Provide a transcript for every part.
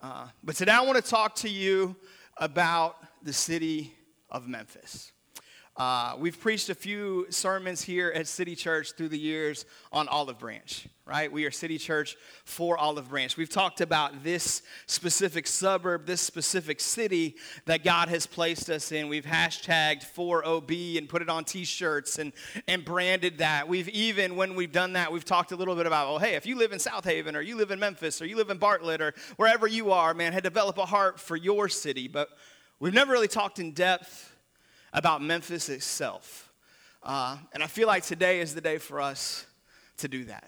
Uh, but today I want to talk to you about the city of Memphis. Uh, we've preached a few sermons here at City Church through the years on Olive Branch, right? We are City Church for Olive Branch. We've talked about this specific suburb, this specific city that God has placed us in. We've hashtagged 4OB and put it on t shirts and, and branded that. We've even, when we've done that, we've talked a little bit about, well, hey, if you live in Southaven or you live in Memphis or you live in Bartlett or wherever you are, man, had develop a heart for your city. But we've never really talked in depth about Memphis itself. Uh, and I feel like today is the day for us to do that.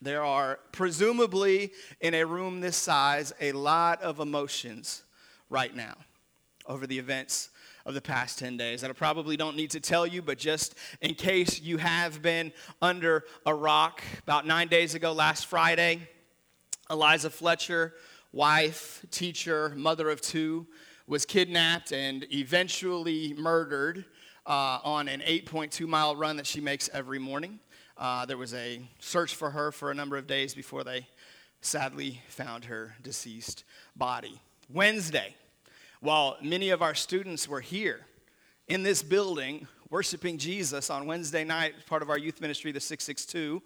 There are presumably in a room this size a lot of emotions right now over the events of the past 10 days that I probably don't need to tell you, but just in case you have been under a rock, about nine days ago, last Friday, Eliza Fletcher, wife, teacher, mother of two, was kidnapped and eventually murdered uh, on an 8.2 mile run that she makes every morning. Uh, there was a search for her for a number of days before they sadly found her deceased body. Wednesday, while many of our students were here in this building worshiping Jesus on Wednesday night, part of our youth ministry, the 662,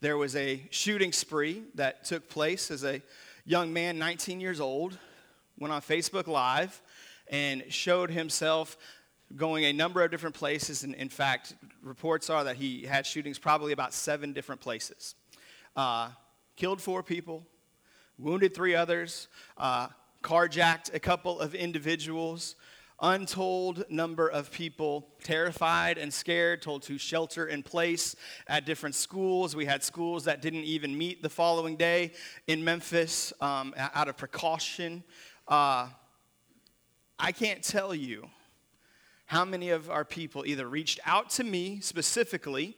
there was a shooting spree that took place as a young man, 19 years old, went on Facebook Live and showed himself going a number of different places. And in fact, reports are that he had shootings probably about seven different places. Uh, killed four people, wounded three others, uh, carjacked a couple of individuals, untold number of people terrified and scared, told to shelter in place at different schools. We had schools that didn't even meet the following day in Memphis um, out of precaution. Uh, I can't tell you how many of our people either reached out to me specifically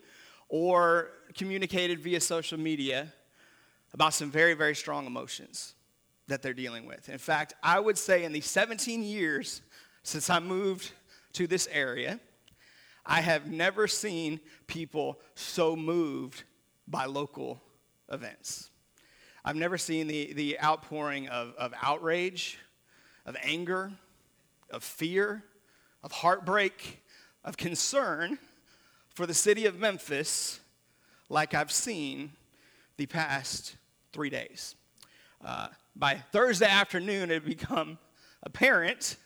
or communicated via social media about some very, very strong emotions that they're dealing with. In fact, I would say in the 17 years since I moved to this area, I have never seen people so moved by local events. I've never seen the, the outpouring of, of outrage, of anger, of fear, of heartbreak, of concern for the city of Memphis like I've seen the past three days. Uh, by Thursday afternoon, it had become apparent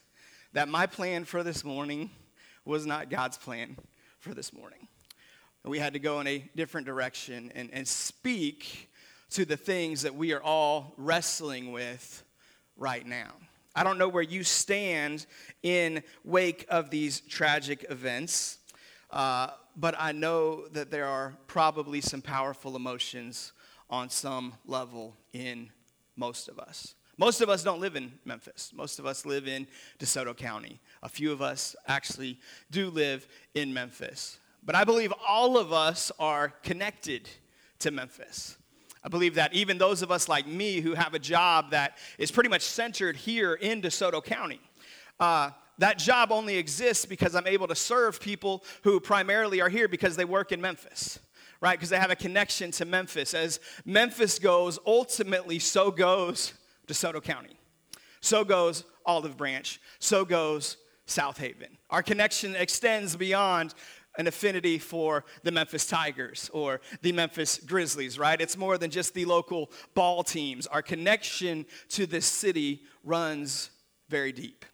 that my plan for this morning was not God's plan for this morning. We had to go in a different direction and, and speak to the things that we are all wrestling with right now. I don't know where you stand in wake of these tragic events, uh, but I know that there are probably some powerful emotions on some level in most of us. Most of us don't live in Memphis. Most of us live in DeSoto County. A few of us actually do live in Memphis. But I believe all of us are connected to Memphis. I believe that even those of us like me who have a job that is pretty much centered here in DeSoto County, uh, that job only exists because I'm able to serve people who primarily are here because they work in Memphis, right? Because they have a connection to Memphis. As Memphis goes, ultimately, so goes DeSoto County. So goes Olive Branch. So goes Southaven. Our connection extends beyond an affinity for the Memphis Tigers or the Memphis Grizzlies, right? It's more than just the local ball teams. Our connection to this city runs very deep.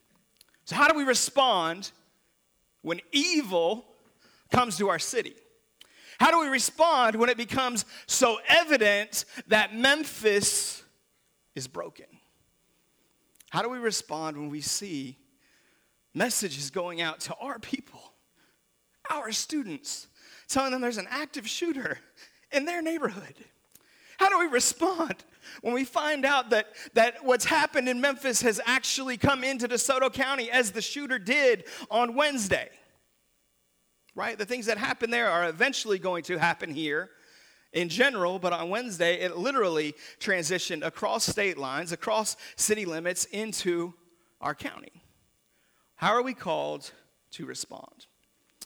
So, how do we respond when evil comes to our city? How do we respond when it becomes so evident that Memphis is broken? How do we respond when we see messages going out to our people our students, telling them there's an active shooter in their neighborhood? How do we respond when we find out that, that what's happened in Memphis has actually come into DeSoto County as the shooter did on Wednesday? Right? The things that happen there are eventually going to happen here in general, but on Wednesday, it literally transitioned across state lines, across city limits into our county. How are we called to respond?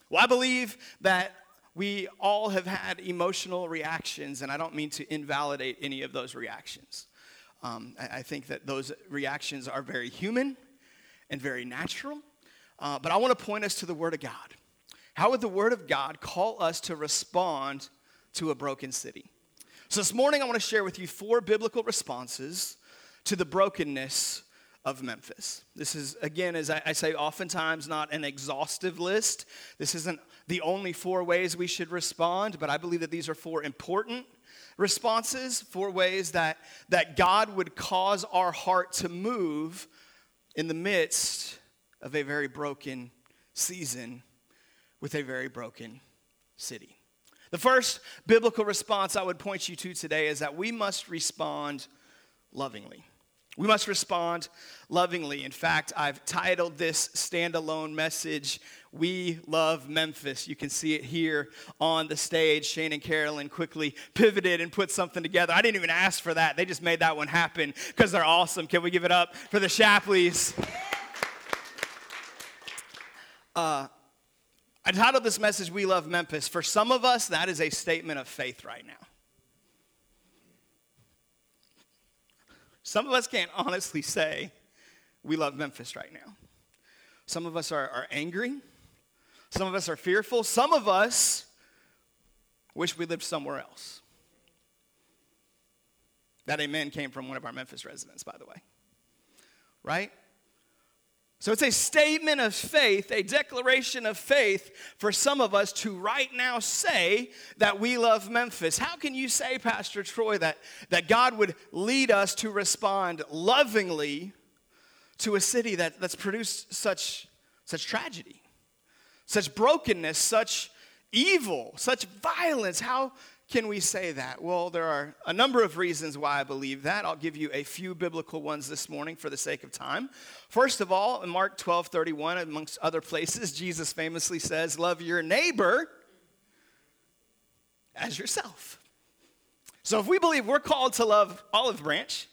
Well, I believe that we all have had emotional reactions, and I don't mean to invalidate any of those reactions. Um, I, I, think that those reactions are very human and very natural. Uh, but I want to point us to the Word of God. How would the Word of God call us to respond to a broken city? So this morning, I want to share with you four biblical responses to the brokenness of Memphis. This is, again, as I, say, oftentimes not an exhaustive list. This isn't the only four ways we should respond, but I believe that these are four important responses, four ways that, that God would cause our heart to move in the midst of a very broken season with a very broken city. The first biblical response I would point you to today is that we must respond lovingly. We must respond lovingly. In fact, I've titled this standalone message, We Love Memphis. You can see it here on the stage. Shane and Carolyn quickly pivoted and put something together. I didn't even ask for that, they just made that one happen because they're awesome. Can we give it up for the Shapleys? Uh, I titled this message, We Love Memphis. For some of us, that is a statement of faith right now. Some of us can't honestly say we love Memphis right now. Some of us are, are angry. Some of us are fearful. Some of us wish we lived somewhere else. That amen came from one of our Memphis residents, by the way. Right? So it's a statement of faith, a declaration of faith for some of us to right now say that we love Memphis. How can you say, Pastor Troy, that, that God would lead us to respond lovingly to a city that, that's produced such, such tragedy, such brokenness, such evil, such violence? How, can we say that? Well, there are a number of reasons why I believe that. I'll give you a few biblical ones this morning for the sake of time. First of all, in Mark 12 31, amongst other places, Jesus famously says, Love your neighbor as yourself. So if we believe we're called to love Olive Branch,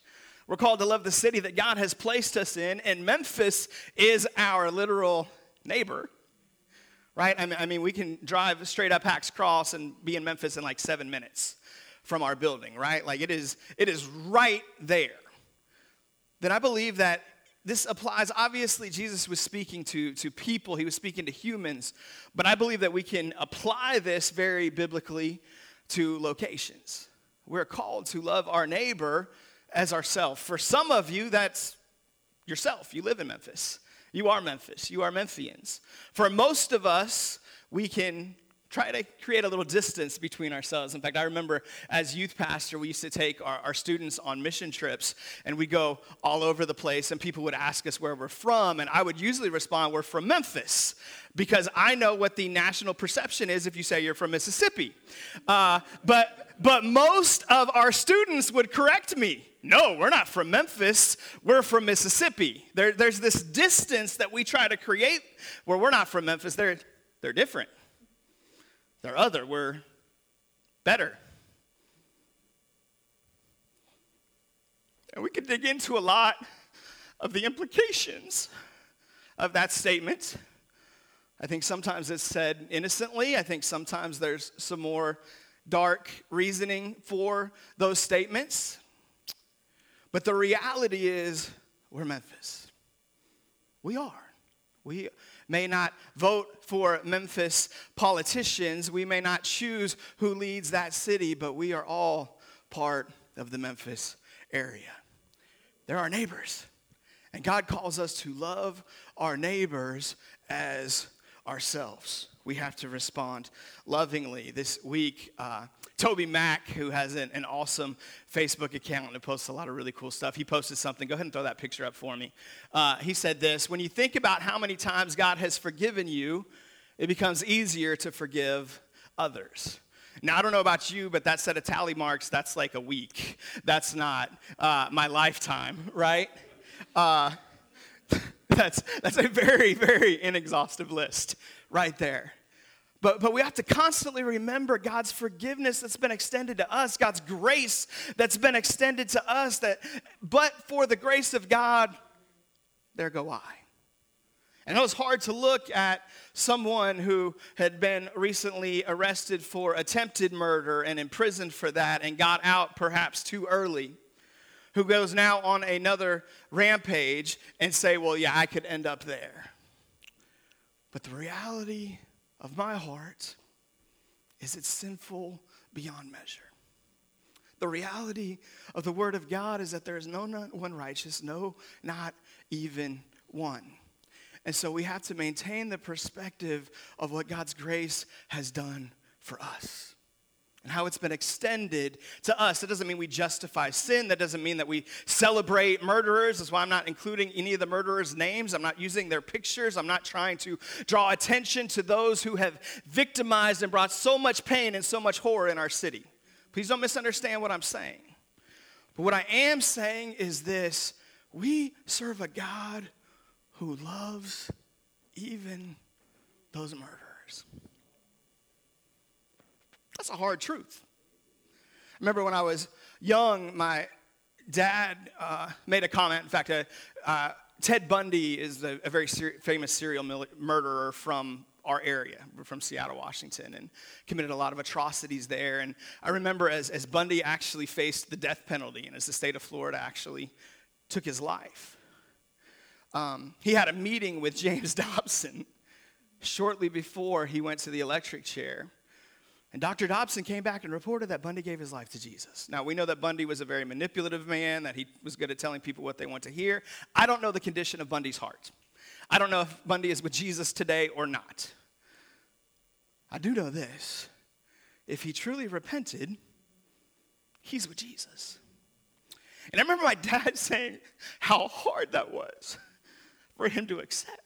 we're called to love the city that God has placed us in, and Memphis is our literal neighbor right? I mean, I mean, we can drive straight up Hacks Cross and be in Memphis in like seven minutes from our building, right? Like it is, it is right there. Then I believe that this applies. Obviously, Jesus was speaking to, to people, he was speaking to humans, but I believe that we can apply this very biblically to locations. We're called to love our neighbor as ourselves. For some of you, that's yourself. You live in Memphis. You are Memphis. You are Memphians. For most of us, we can try to create a little distance between ourselves. In fact, I remember as youth pastor, we used to take our, our, students on mission trips and we go all over the place, and people would ask us where we're from, and I would usually respond, We're from Memphis, because I know what the national perception is if you say you're from Mississippi. Uh, but, but most of our students would correct me no, we're not from Memphis, we're from Mississippi. There, there's this distance that we try to create where we're not from Memphis. They're, they're different, they're other, we're better. And we could dig into a lot of the implications of that statement. I think sometimes it's said innocently. I think sometimes there's some more dark reasoning for those statements. But the reality is, we're Memphis. We are. We may not vote for Memphis politicians. We may not choose who leads that city, but we are all part of the Memphis area. They're our neighbors. And God calls us to love our neighbors as ourselves. We have to respond lovingly. This week, uh, TobyMac, who has an, an, awesome Facebook account and posts a lot of really cool stuff, he posted something. Go ahead and throw that picture up for me. Uh, he said this When you think about how many times God has forgiven you, it becomes easier to forgive others. Now, I don't know about you, but that set of tally marks, that's like a week. That's not uh, my lifetime, right? Uh, that's, that's a very, very inexhaustive list right there. But, but we have to constantly remember God's forgiveness that's been extended to us, God's grace that's been extended to us, that but for the grace of God, there go I. And it was hard to look at someone who had been recently arrested for attempted murder and imprisoned for that and got out perhaps too early who goes now on another rampage and say, well, yeah, I could end up there. But the reality of my heart is it's sinful beyond measure. The reality of the Word of God is that there is no one righteous, no, not even one. And so we have to maintain the perspective of what God's grace has done for us and how it's been extended to us. That doesn't mean we justify sin. That doesn't mean that we celebrate murderers. That's why I'm not including any of the murderers' names. I'm not using their pictures. I'm not trying to draw attention to those who have victimized and brought so much pain and so much horror in our city. Please don't misunderstand what I'm saying. But what I am saying is this we serve a God who loves even those murderers. That's a hard truth. I remember when I was young, my dad uh, made a comment. In fact, uh, uh, Ted Bundy is a, a very ser- famous serial mil- murderer from our area. From Seattle, Washington, and committed a lot of atrocities there. And I remember as, as Bundy actually faced the death penalty, and as the state of Florida actually took his life, um, he had a meeting with James Dobson shortly before he went to the electric chair. And Dr. Dobson came back and reported that Bundy gave his life to Jesus. Now, we know that Bundy was a very manipulative man, that he was good at telling people what they want to hear. I don't know the condition of Bundy's heart. I don't know if Bundy is with Jesus today or not. I do know this if he truly repented, he's with Jesus. And I remember my dad saying how hard that was for him to accept.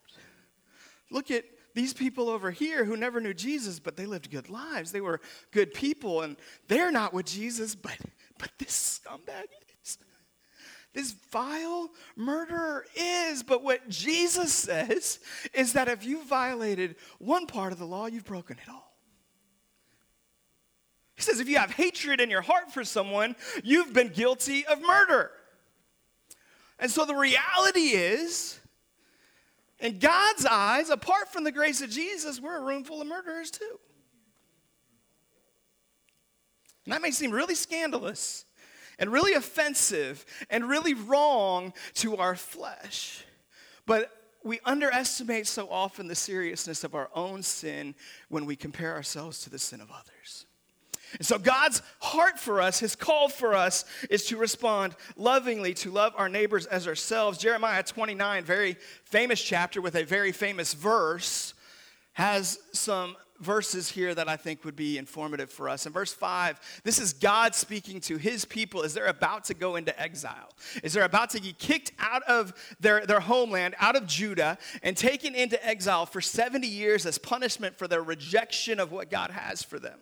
Look at these people over here who never knew Jesus, but they lived good lives. They were good people, and they're not with Jesus, but, but this scumbag is. This vile murderer is. But what Jesus says is that if you violated one part of the law, you've broken it all. He says if you have hatred in your heart for someone, you've been guilty of murder. And so the reality is in God's eyes, apart from the grace of Jesus, we're a room full of murderers too. And that may seem really scandalous and really offensive and really wrong to our flesh. But we underestimate so often the seriousness of our own sin when we compare ourselves to the sin of others. And so, God's heart for us, his call for us, is to respond lovingly, to love our neighbors as ourselves. Jeremiah 29, very famous chapter with a very famous verse, has some verses here that I think would be informative for us. In verse 5, this is God speaking to his people as they're about to go into exile, as they're about to get kicked out of their, their homeland, out of Judah, and taken into exile for 70 years as punishment for their rejection of what God has for them.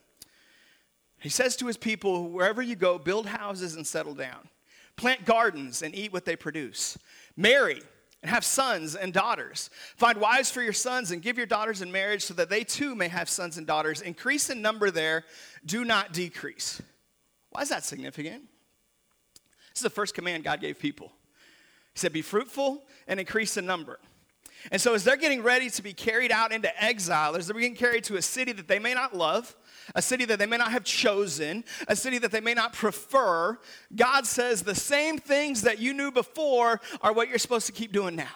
He says to his people, wherever you go, build houses and settle down. Plant gardens and eat what they produce. Marry and have sons and daughters. Find wives for your sons and give your daughters in marriage so that they too may have sons and daughters. Increase in number there, do not decrease. Why is that significant? This is the first command God gave people. He said, Be fruitful and increase in number. And so, as they're getting ready to be carried out into exile, as they're being carried to a city that they may not love, a city that they may not have chosen, a city that they may not prefer, God says the same things that you knew before are what you're supposed to keep doing now.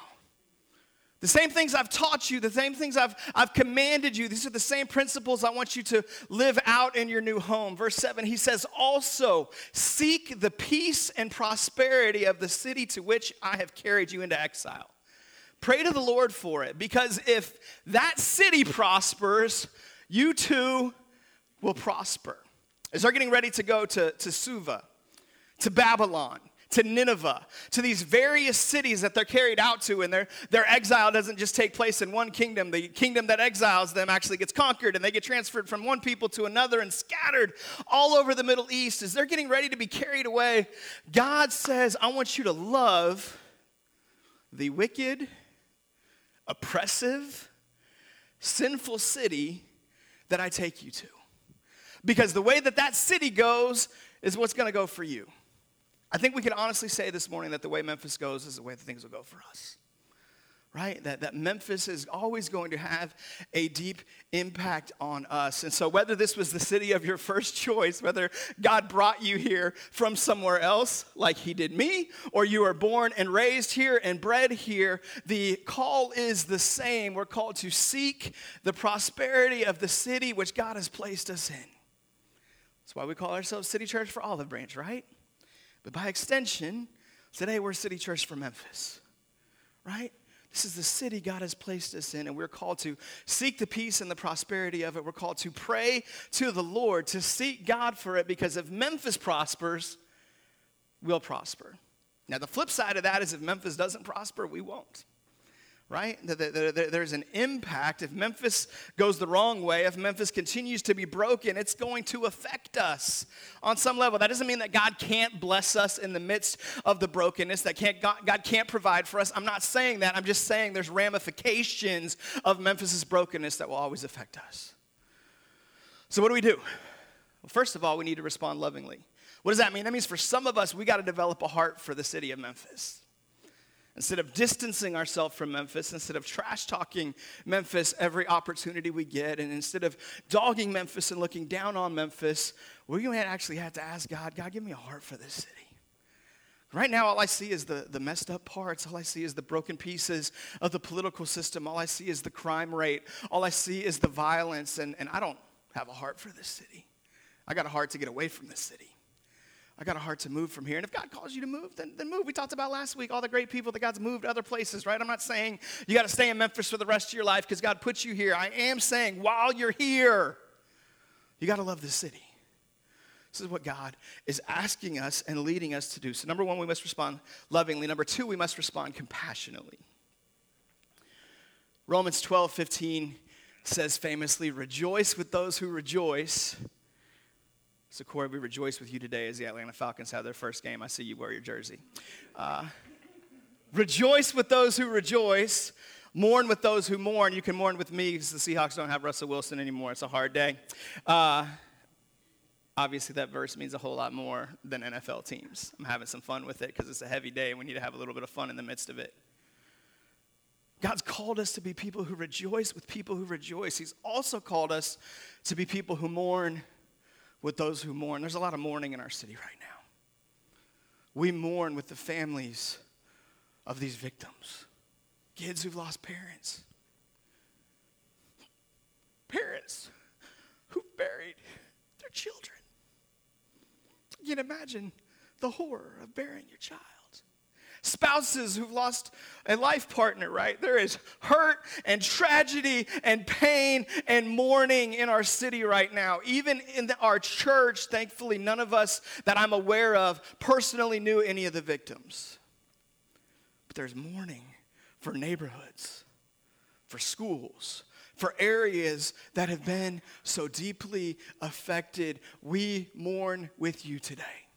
The same things I've taught you, the same things I've, I've commanded you, these are the same principles I want you to live out in your new home. Verse 7, he says, Also seek the peace and prosperity of the city to which I have carried you into exile. Pray to the Lord for it, because if that city prospers, you too will prosper. As they're getting ready to go to, to Susa, to Babylon, to Nineveh, to these various cities that they're carried out to, and their, their exile doesn't just take place in one kingdom. The kingdom that exiles them actually gets conquered, and they get transferred from one people to another and scattered all over the Middle East. As they're getting ready to be carried away, God says, I want you to love the wicked, oppressive, sinful city that I take you to. Because the way that that city goes is what's going to go for you. I think we can honestly say this morning that the way Memphis goes is the way that things will go for us. right? That, that Memphis is always going to have a deep impact on us. And so, whether this was the city of your first choice, whether God brought you here from somewhere else, like He did me, or you were born and raised here and bred here, the call is the same. We're called to seek the prosperity of the city which God has placed us in. That's why we call ourselves City Church for Olive Branch, right? But by extension, today we're City Church for Memphis, right? This is the city God has placed us in, and we're called to seek the peace and the prosperity of it. We're called to pray to the Lord, to seek God for it, because if Memphis prospers, we'll prosper. Now, the flip side of that is if Memphis doesn't prosper, we won't right? There's an impact. If Memphis goes the wrong way, if Memphis continues to be broken, it's going to affect us on some level. That doesn't mean that God can't bless us in the midst of the brokenness, that can't, God, God can't provide for us. I'm not saying that. I'm just saying there's ramifications of Memphis's brokenness that will always affect us. So, what do we do? Well, first of all, we need to respond lovingly. What does that mean? That means for some of us, we got to develop a heart for the city of Memphis. Instead of distancing ourselves from Memphis, instead of trash talking Memphis every opportunity we get, and instead of dogging Memphis and looking down on Memphis, to actually have to ask God, God, give me a heart for this city. Right now, all I see is the, the messed up parts. All I see is the broken pieces of the political system. All I see is the crime rate. All I see is the violence. And, and I don't have a heart for this city. I got a heart to get away from this city. I got a heart to move from here. And if God calls you to move, then, then move. We talked about last week all the great people that God's moved other places, right? I'm not saying you got to stay in Memphis for the rest of your life because God put you here. I am saying while you're here, you got to love this city. This is what God is asking us and leading us to do. So, number one, we must respond lovingly. Number two, we must respond compassionately. Romans 12, 15 says famously, Rejoice with those who rejoice so, Corey, we rejoice with you today as the Atlanta Falcons have their first game. I see you wear your jersey. Uh, rejoice with those who rejoice. Mourn with those who mourn. You can mourn with me because the Seahawks don't have Russell Wilson anymore. It's a hard day. Uh, obviously, that verse means a whole lot more than NFL teams. I'm having some fun with it because it's a heavy day and we need to have a little bit of fun in the midst of it. God's called us to be people who rejoice with people who rejoice. He's also called us to be people who mourn with those who mourn. There's a lot of mourning in our city right now. We mourn with the families of these victims, kids who've lost parents, parents who've buried their children. You can imagine the horror of burying your child spouses who've lost a life partner, right? There is hurt and tragedy and pain and mourning in our city right now. Even in the, our church, thankfully, none of us that I'm aware of personally knew any of the victims. But there's mourning for neighborhoods, for schools, for areas that have been so deeply affected. We mourn with you today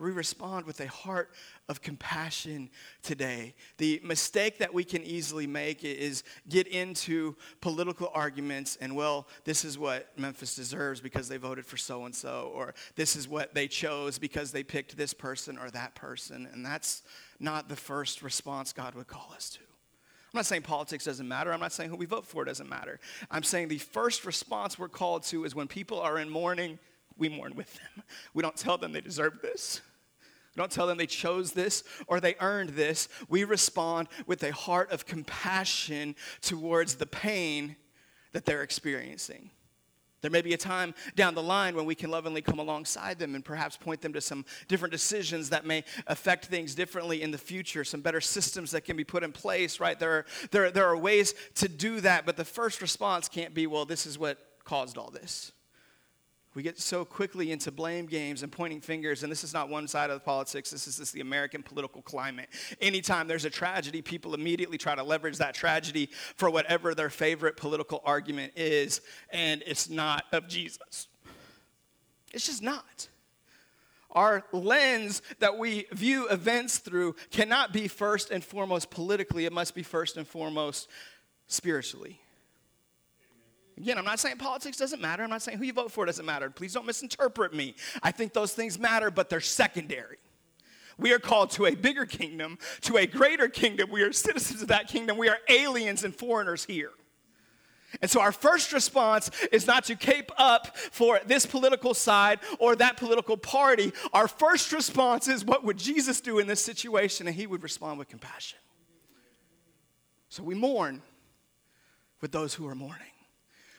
we respond with a heart of compassion today. The mistake that we can easily make is get into political arguments and, well, this is what Memphis deserves because they voted for so and so, or this is what they chose because they picked this person or that person. And that's not the first response God would call us to. I'm not saying politics doesn't matter. I'm not saying who we vote for doesn't matter. I'm saying the first response we're called to is when people are in mourning, we mourn with them. We don't tell them they deserve this. We don't tell them they chose this or they earned this. We respond with a heart of compassion towards the pain that they're experiencing. There may be a time down the line when we can lovingly come alongside them and perhaps point them to some different decisions that may affect things differently in the future, some better systems that can be put in place, right? There are, there, there are ways to do that, but the first response can't be, well, this is what caused all this. We get so quickly into blame games and pointing fingers, and this is not one side of the politics, this is just the American political climate. Anytime there's a tragedy, people immediately try to leverage that tragedy for whatever their favorite political argument is, and it's not of Jesus. It's just not. Our lens that we view events through cannot be first and foremost politically, it must be first and foremost spiritually. Again, I'm not saying politics doesn't matter. I'm not saying who you vote for doesn't matter. Please don't misinterpret me. I think those things matter, but they're secondary. We are called to a bigger kingdom, to a greater kingdom. We are citizens of that kingdom. We are aliens and foreigners here. And so our first response is not to cape up for this political side or that political party. Our first response is what would Jesus do in this situation? And he would respond with compassion. So we mourn with those who are mourning.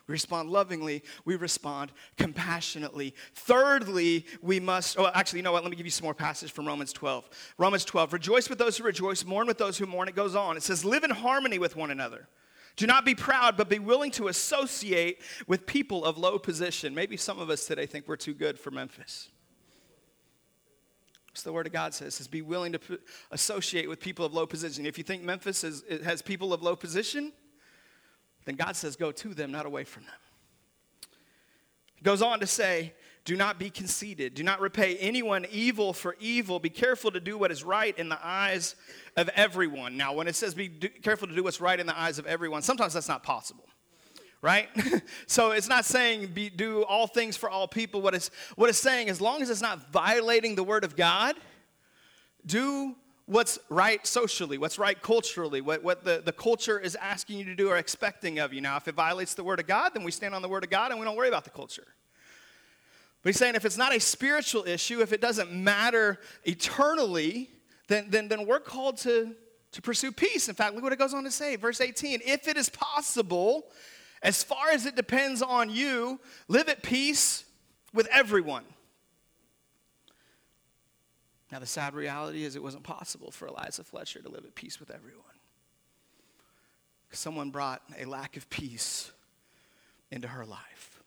We respond lovingly. We respond compassionately. Thirdly, we must, oh, actually, you know what? Let me give you some more passage from Romans 12. Romans 12, rejoice with those who rejoice, mourn with those who mourn. It goes on. It says, live in harmony with one another. Do not be proud, but be willing to associate with people of low position. Maybe some of us today think we're too good for Memphis. What's the word of God says? Is be willing to associate with people of low position. If you think Memphis is, has people of low position, then God says go to them, not away from them. He goes on to say, do not be conceited. Do not repay anyone evil for evil. Be careful to do what is right in the eyes of everyone. Now, when it says be careful to do what's right in the eyes of everyone, sometimes that's not possible. Right? so it's not saying be, do all things for all people. What it's, what it's saying, as long as it's not violating the word of God, do what's right socially, what's right culturally, what, what the, the culture is asking you to do or expecting of you. Now, if it violates the word of God, then we stand on the word of God and we don't worry about the culture. But he's saying if it's not a spiritual issue, if it doesn't matter eternally, then, then, then we're called to, to pursue peace. In fact, look what it goes on to say, verse 18. If it is possible, as far as it depends on you, live at peace with everyone. Now, the sad reality is it wasn't possible for Eliza Fletcher to live at peace with everyone. Someone brought a lack of peace into her life.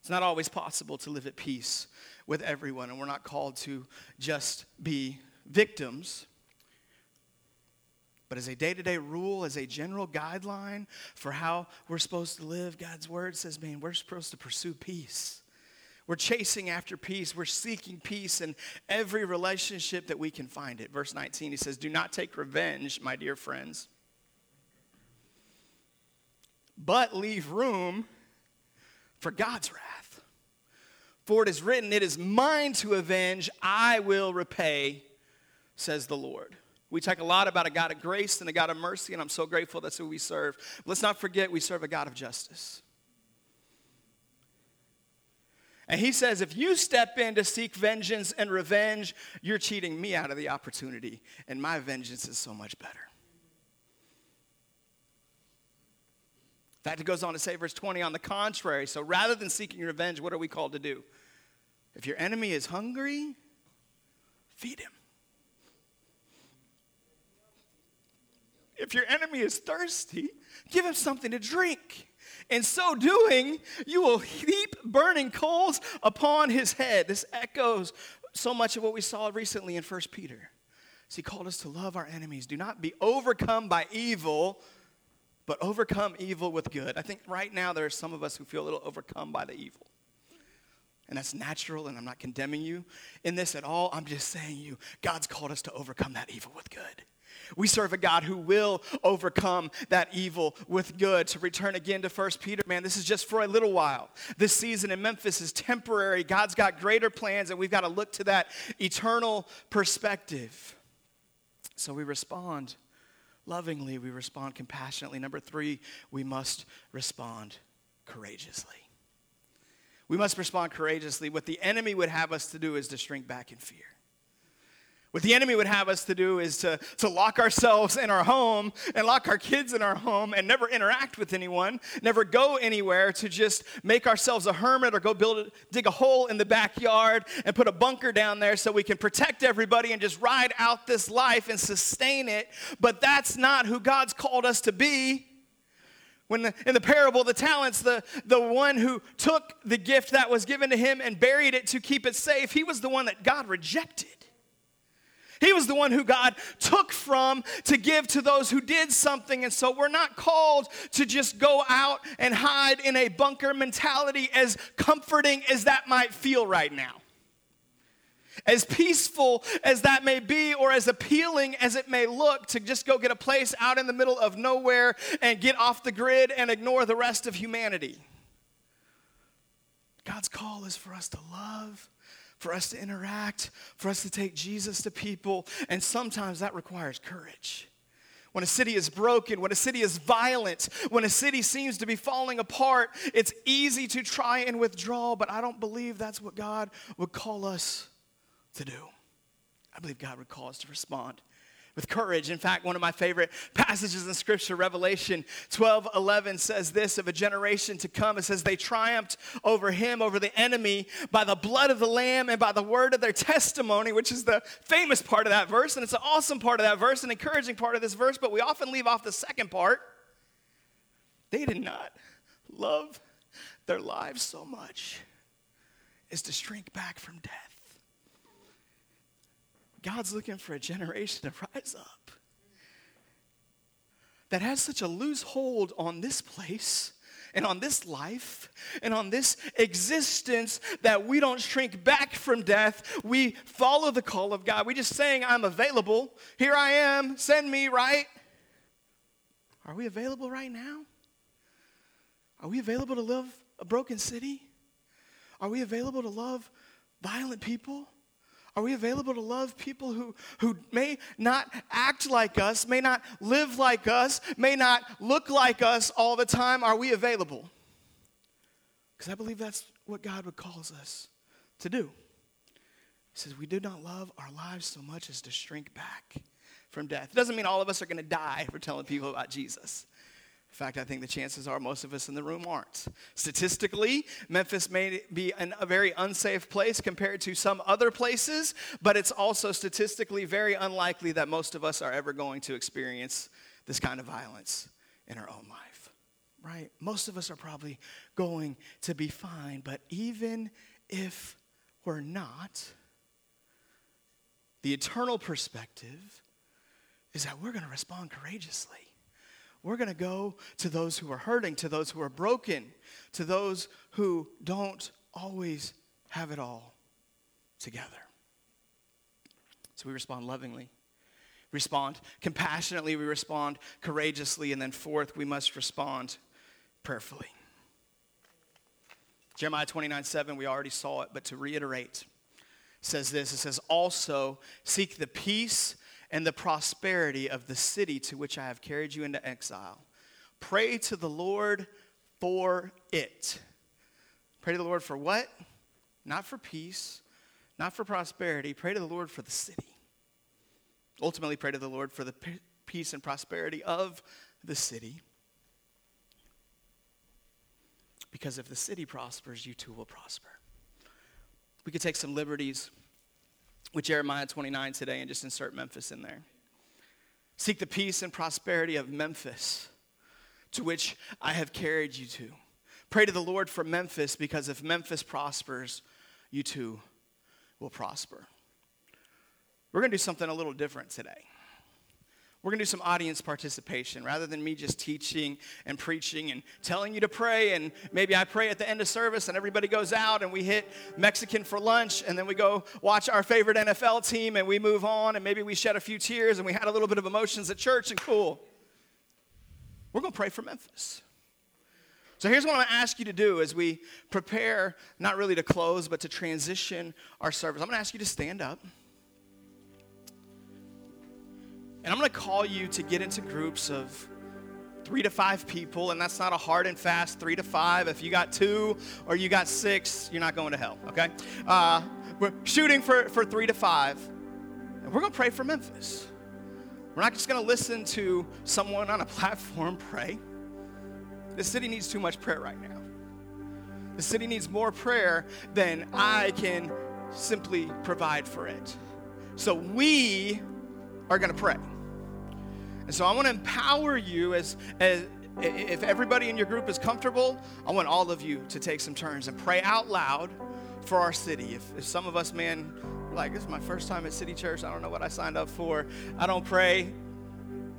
It's not always possible to live at peace with everyone, and we're not called to just be victims. But as a day to day rule, as a general guideline for how we're supposed to live, God's word says, man, we're supposed to pursue peace. We're chasing after peace. We're seeking peace in every relationship that we can find it. Verse 19, he says, Do not take revenge, my dear friends, but leave room for God's wrath. For it is written, It is mine to avenge, I will repay, says the Lord. We talk a lot about a God of grace and a God of mercy, and I'm so grateful that's who we serve. let's not forget we serve a God of justice. And he says, if you step in to seek vengeance and revenge, you're cheating me out of the opportunity, and my vengeance is so much better. In fact, it goes on to say, verse 20, on the contrary, so rather than seeking revenge, what are we called to do? If your enemy is hungry, feed him. If your enemy is thirsty, give him something to drink. In so doing, you will heap burning coals upon his head. This echoes so much of what we saw recently in 1 Peter. So he called us to love our enemies. Do not be overcome by evil, but overcome evil with good. I think right now there are some of us who feel a little overcome by the evil. And that's natural, and I'm not condemning you in this at all. I'm just saying you, God's called us to overcome that evil with good. We serve a God who will overcome that evil with good. To return again to 1 Peter, man, this is just for a little while. This season in Memphis is temporary. God's got greater plans, and we've got to look to that eternal perspective. So we respond lovingly, we respond compassionately. Number three, we must respond courageously. We must respond courageously. What the enemy would have us to do is to shrink back in fear. What the enemy would have us to do is to, to lock ourselves in our home and lock our kids in our home and never interact with anyone, never go anywhere, to just make ourselves a hermit or go build, dig a hole in the backyard and put a bunker down there so we can protect everybody and just ride out this life and sustain it. But that's not who God's called us to be. When the, in the parable the talents, the, the one who took the gift that was given to him and buried it to keep it safe, he was the one that God rejected. He was the one who God took from to give to those who did something. And so we're not called to just go out and hide in a bunker mentality, as comforting as that might feel right now. As peaceful as that may be, or as appealing as it may look, to just go get a place out in the middle of nowhere and get off the grid and ignore the rest of humanity. God's call is for us to love, for us to interact, for us to take Jesus to people, and sometimes that requires courage. When a city is broken, when a city is violent, when a city seems to be falling apart, it's easy to try and withdraw, but I don't believe that's what God would call us to do. I believe God would call us to respond with courage. In fact, one of my favorite passages in Scripture, Revelation 12 11, says this of a generation to come. It says, They triumphed over him, over the enemy, by the blood of the Lamb and by the word of their testimony, which is the famous part of that verse. And it's an awesome part of that verse, an encouraging part of this verse, but we often leave off the second part. They did not love their lives so much as to shrink back from death. God's looking for a generation to rise up that has such a loose hold on this place and on this life and on this existence that we don't shrink back from death. We follow the call of God. We just saying, I'm available. Here I am. Send me, right? Are we available right now? Are we available to love a broken city? Are we available to love violent people? Are we available to love people who, who may not act like us, may not live like us, may not look like us all the time? Are we available? Because I believe that's what God would calls us to do. He says, We do not love our lives so much as to shrink back from death. It doesn't mean all of us are going to die for telling people about Jesus. In fact, I think the chances are most of us in the room aren't. Statistically, Memphis may be an, a very unsafe place compared to some other places, but it's also statistically very unlikely that most of us are ever going to experience this kind of violence in our own life, right? Most of us are probably going to be fine, but even if we're not, the eternal perspective is that we're going to respond courageously we're going to go to those who are hurting, to those who are broken, to those who don't always have it all together. So we respond lovingly, respond compassionately, we respond courageously, and then fourth, we must respond prayerfully. Jeremiah 29 7, we already saw it, but to reiterate, says this it says, Also seek the peace and the prosperity of the city to which I have carried you into exile. Pray to the Lord for it. Pray to the Lord for what? Not for peace, not for prosperity. Pray to the Lord for the city. Ultimately, pray to the Lord for the peace and prosperity of the city. Because if the city prospers, you too will prosper. We could take some liberties with Jeremiah 29 today and just insert Memphis in there. Seek the peace and prosperity of Memphis, to which I have carried you to. Pray to the Lord for Memphis, because if Memphis prospers, you too will prosper. We're going to do something a little different today we're going to do some audience participation rather than me just teaching and preaching and telling you to pray. And maybe I pray at the end of service and everybody goes out and we hit Mexican for lunch and then we go watch our favorite NFL team and we move on and maybe we shed a few tears and we had a little bit of emotions at church and cool. We're going to pray for Memphis. So here's what I'm going to ask you to do as we prepare, not really to close, but to transition our service. I'm going to ask you to stand up. And I'm going to call you to get into groups of three to five people, and that's not a hard and fast three to five. If you got two or you got six, you're not going to hell, okay? Uh, we're shooting for, for three to five, and we're going to pray for Memphis. We're not just going to listen to someone on a platform pray. The city needs too much prayer right now. The city needs more prayer than I can simply provide for it. So we are going to pray. And so I want to empower you as, as if everybody in your group is comfortable, I want all of you to take some turns and pray out loud for our city. If, if some of us, man, like, this is my first time at City Church, I don't know what I signed up for, I don't pray,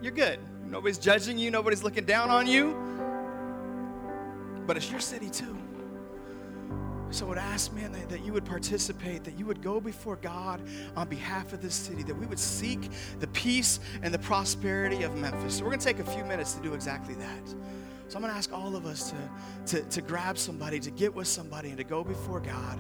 you're good. Nobody's judging you, nobody's looking down on you. But it's your city too. So I would ask, man, that, that you would participate, that you would go before God on behalf of this city, that we would seek the peace and the prosperity of Memphis. So we're going to take a few minutes to do exactly that. So I'm going to ask all of us to, to, to grab somebody, to get with somebody, and to go before God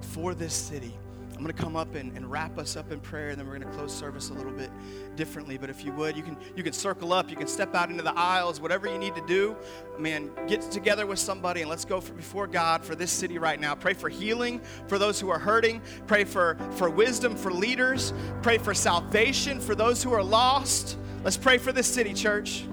for this city. I'm going to come up and, and wrap us up in prayer, and then we're going to close service a little bit differently. But if you would, you can you can circle up, you can step out into the aisles, whatever you need to do. Man, get together with somebody and let's go for, before God for this city right now. Pray for healing for those who are hurting. Pray for for wisdom for leaders. Pray for salvation for those who are lost. Let's pray for this city, church.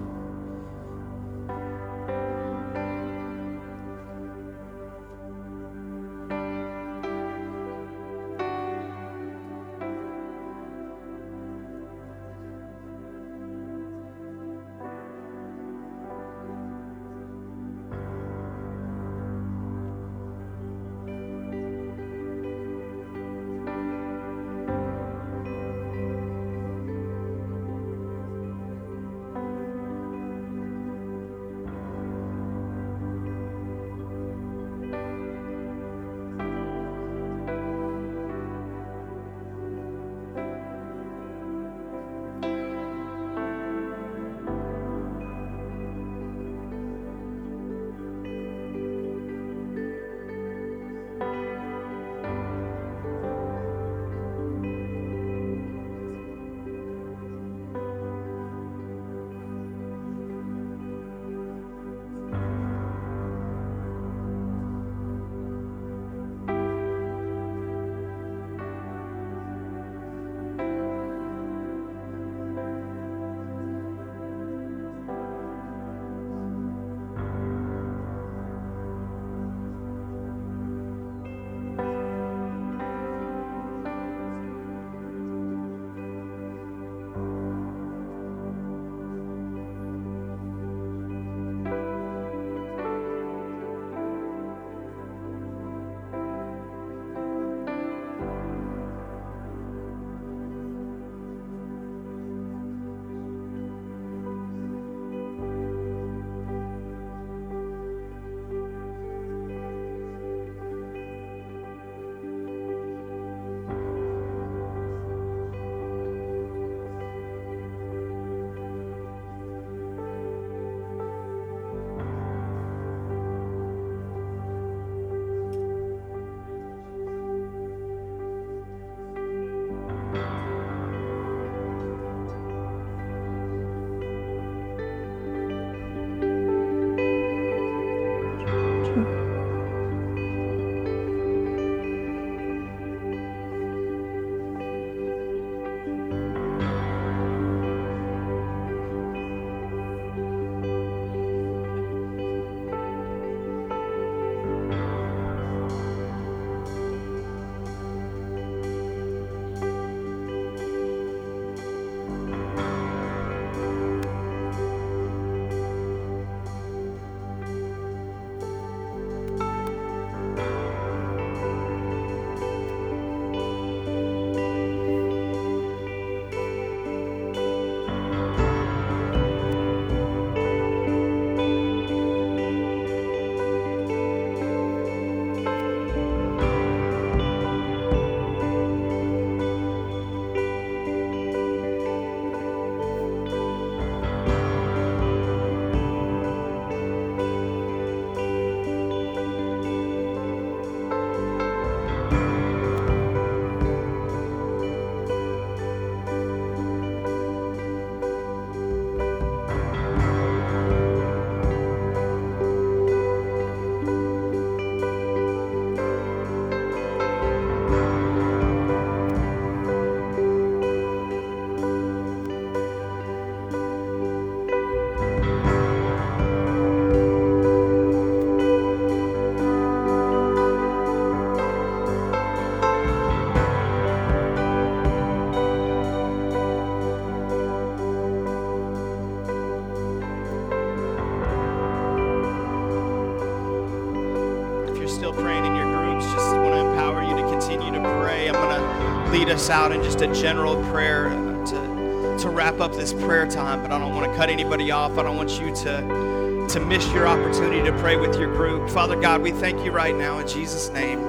A general prayer to, to wrap up this prayer time, but I don't want to cut anybody off. I don't want you to, to miss your opportunity to pray with your group. Father God, we thank you right now in Jesus' name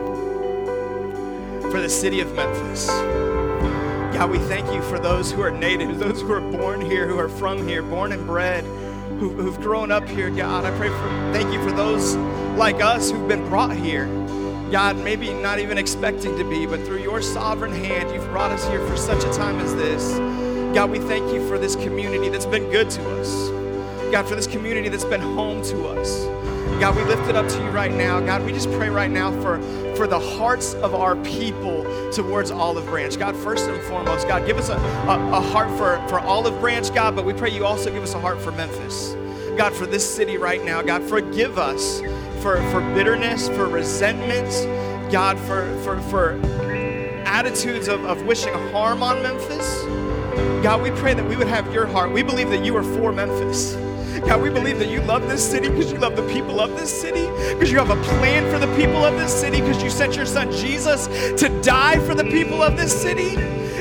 for the city of Memphis. God, we thank you for those who are native, those who are born here, who are from here, born and bred, who, who've grown up here, God. I pray for, thank you for those like us who've been brought here. God, maybe not even expecting to be, but through your sovereign hand, you've brought us here for such a time as this. God, we thank you for this community that's been good to us. God, for this community that's been home to us. God, we lift it up to you right now. God, we just pray right now for, for the hearts of our people towards Olive Branch. God, first and foremost, God, give us a, a, a heart for, for Olive Branch, God, but we pray you also give us a heart for Memphis. God, for this city right now. God, forgive us for, for bitterness, for resentments, God, for, for, for attitudes of, of wishing harm on Memphis. God, we pray that we would have your heart. We believe that you are for Memphis. God, we believe that you love this city because you love the people of this city, because you have a plan for the people of this city, because you sent your son Jesus to die for the people of this city.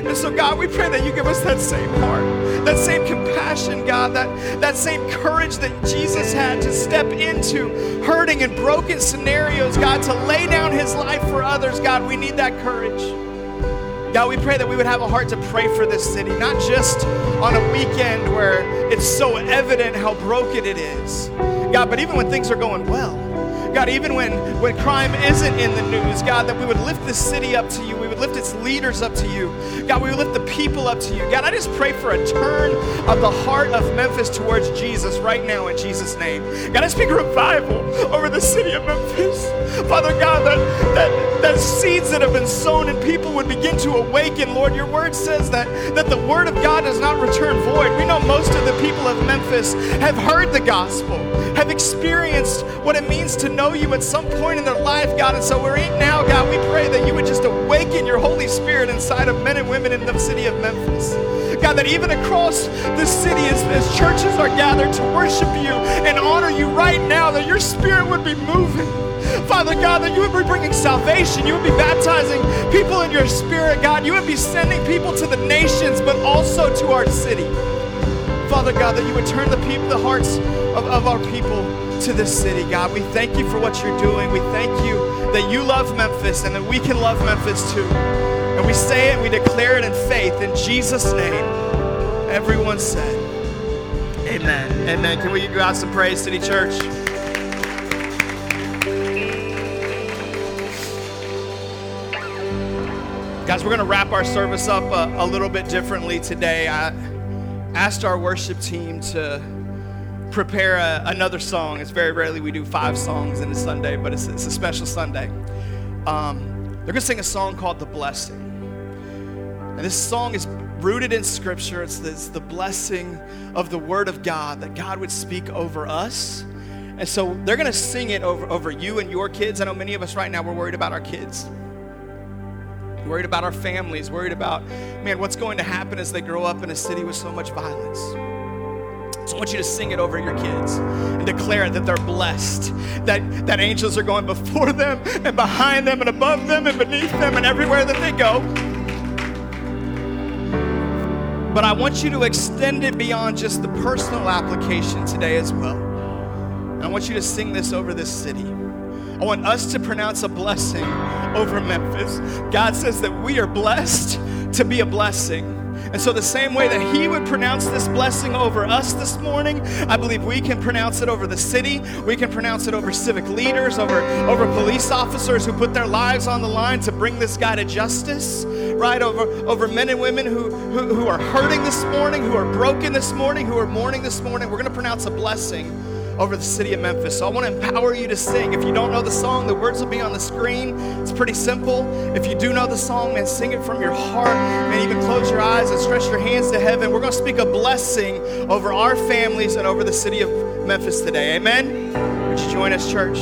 And so, God, we pray that you give us that same heart, that same compassion, God, that, that same courage that Jesus had to step into hurting and broken scenarios, God, to lay down his life for others. God, we need that courage. God, we pray that we would have a heart to pray for this city, not just on a weekend where it's so evident how broken it is. God, but even when things are going well. God, even when, when crime isn't in the news, God, that we would lift the city up to you. We would lift its leaders up to you. God, we would lift the people up to you. God, I just pray for a turn of the heart of Memphis towards Jesus right now in Jesus' name. God, I speak revival over the city of Memphis. Father God, that, that, that seeds that have been sown and people would begin to awaken. Lord, your word says that, that the word of God does not return void. We know most of the people of Memphis have heard the gospel, have experienced what it means to know you at some point in their life, God. And so right now, God, we pray that you would just awaken your Holy Spirit inside of men and women in the city of Memphis. God, that even across the city as, as churches are gathered to worship you and honor you right now, that your spirit would be moving. Father God, that you would be bringing salvation. You would be baptizing people in your spirit, God. You would be sending people to the nations, but also to our city. Father God, that you would turn the people, the hearts of, of our people to this city, God. We thank you for what you're doing. We thank you that you love Memphis and that we can love Memphis too. And we say it, we declare it in faith in Jesus' name. Everyone said, Amen. Amen. Can we give God some praise, City Church? Guys, we're going to wrap our service up a, a, little bit differently today. I asked our worship team to prepare a, another song. It's very rarely we do five songs in a Sunday, but it's, it's a special Sunday. Um, they're going to sing a song called The Blessing. And this song is rooted in Scripture. It's, it's the blessing of the Word of God, that God would speak over us. And so they're going to sing it over, over you and your kids. I know many of us right now, we're worried about our kids worried about our families, worried about, man, what's going to happen as they grow up in a city with so much violence. So I want you to sing it over your kids and declare that they're blessed, that, that angels are going before them and behind them and above them and beneath them and everywhere that they go. But I want you to extend it beyond just the personal application today as well. And I want you to sing this over this city. I want us to pronounce a blessing over Memphis. God says that we are blessed to be a blessing. And so, the same way that He would pronounce this blessing over us this morning, I believe we can pronounce it over the city. We can pronounce it over civic leaders, over, over police officers who put their lives on the line to bring this guy to justice, right? Over, over men and women who, who, who are hurting this morning, who are broken this morning, who are mourning this morning. We're going to pronounce a blessing over the city of Memphis. So I want to empower you to sing. If you don't know the song, the words will be on the screen. It's pretty simple. If you do know the song, man, sing it from your heart. Man, even close your eyes and stretch your hands to heaven. We're going to speak a blessing over our families and over the city of Memphis today. Amen? Would you join us, church?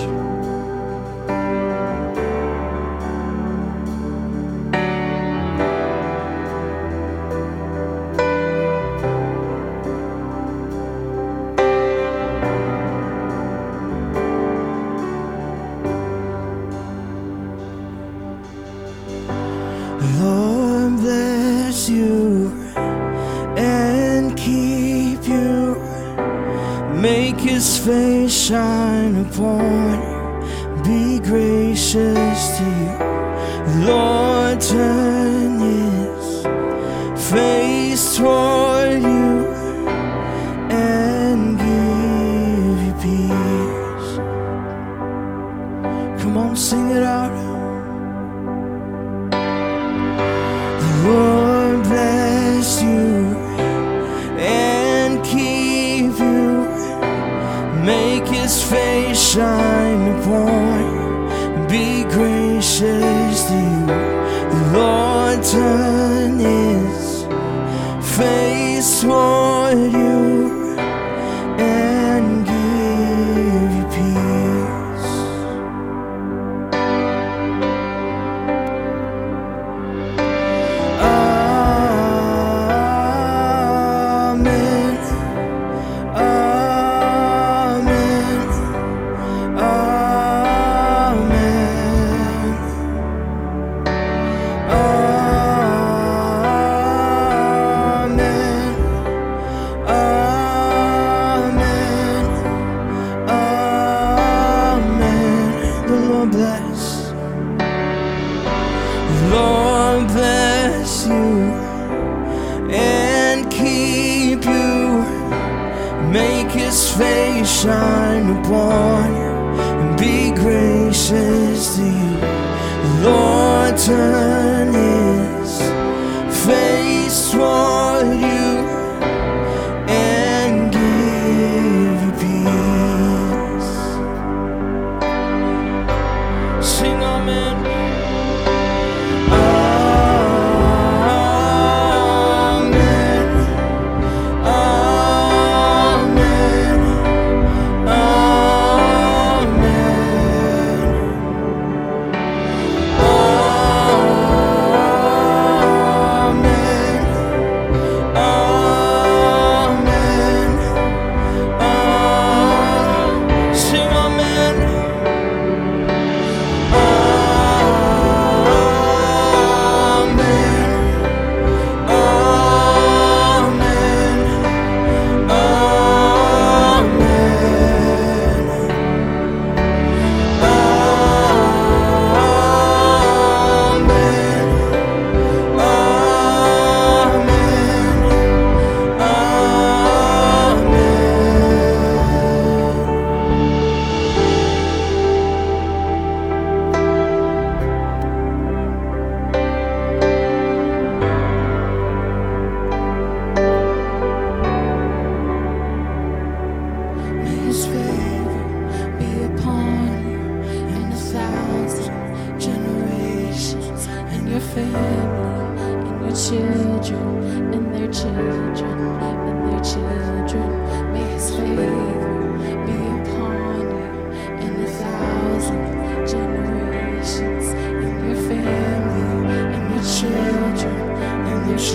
失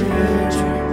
去。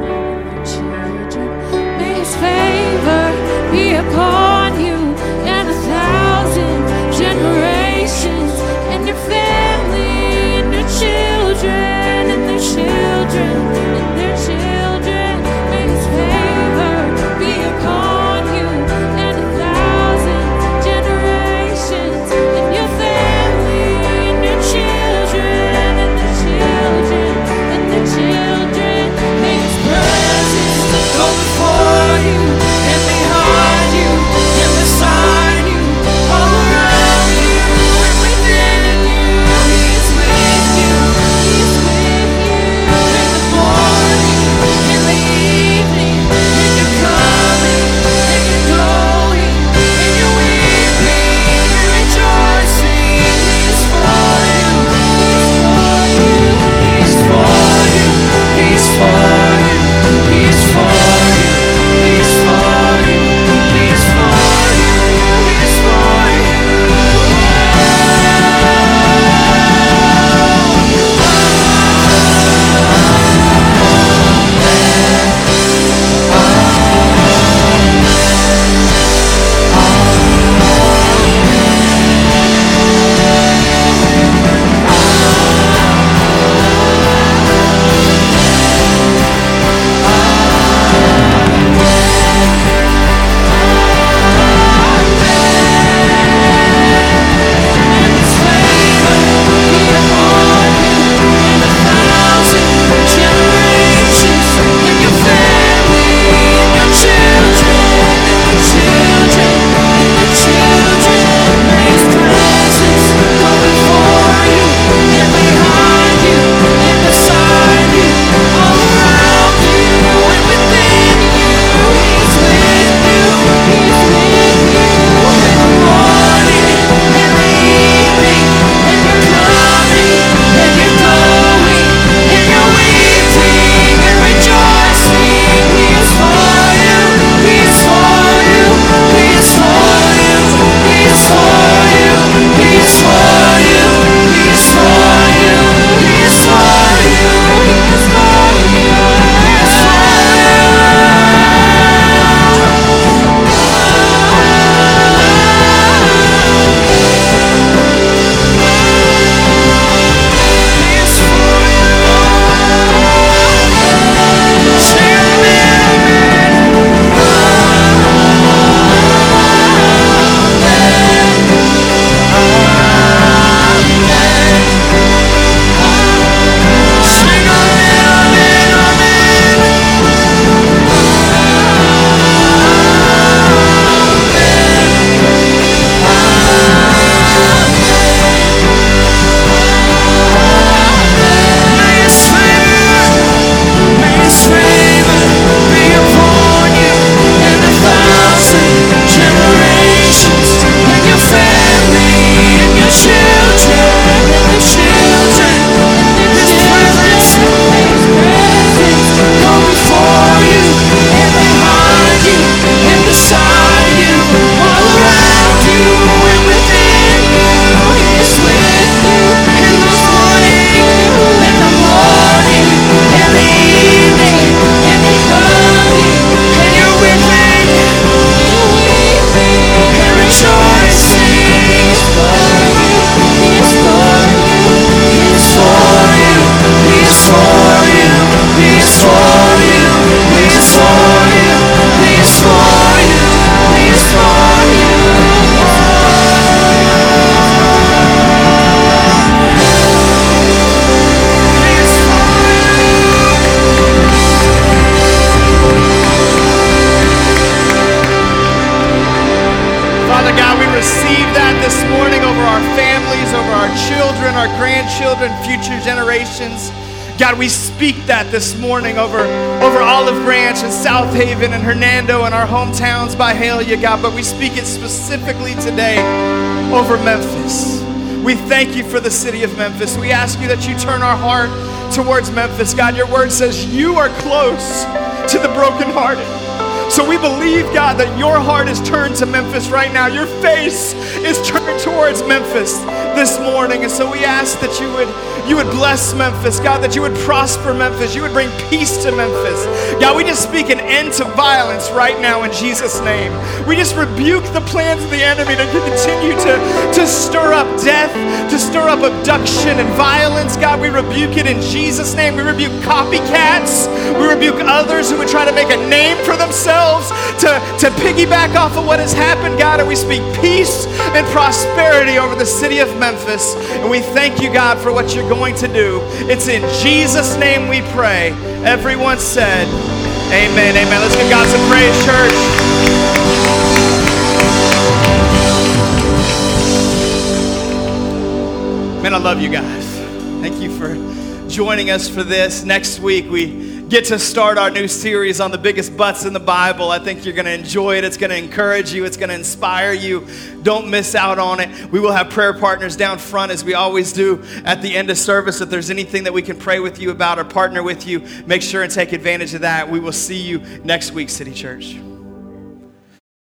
This morning over, over Olive Branch and Southaven and Hernando and our hometowns Byhalia, God, but we speak it specifically today over Memphis. We thank you for the city of Memphis. We ask you that you turn our heart towards Memphis. God, your word says you are close to the brokenhearted. So we believe, God, that your heart is turned to Memphis right now. Your face is turned towards Memphis this morning. And so we ask that you would you would bless Memphis, God, that you would prosper Memphis, you would bring peace to Memphis. God, we just speak an end to violence right now in Jesus' name. We just rebuke the plans of the enemy to continue to, to stir up death, to stir up abduction and violence. God, we rebuke it in Jesus' name. We rebuke copycats. We rebuke others who would try to make a name for themselves to, to piggyback off of what has happened, God, and we speak peace and prosperity over the city of Memphis. And we thank you, God, for what you're going to do. It's in Jesus' name we pray. Everyone said, Amen. Amen. Let's give God some praise, church. Man, I love you guys. Thank you for joining us for this. Next week, we get to start our new series on the biggest buts in the Bible. I think you're going to enjoy it. It's going to encourage you, it's going to inspire you. Don't miss out on it. We will have prayer partners down front, as we always do at the end of service. If there's anything that we can pray with you about or partner with you, make sure and take advantage of that. We will see you next week, City Church.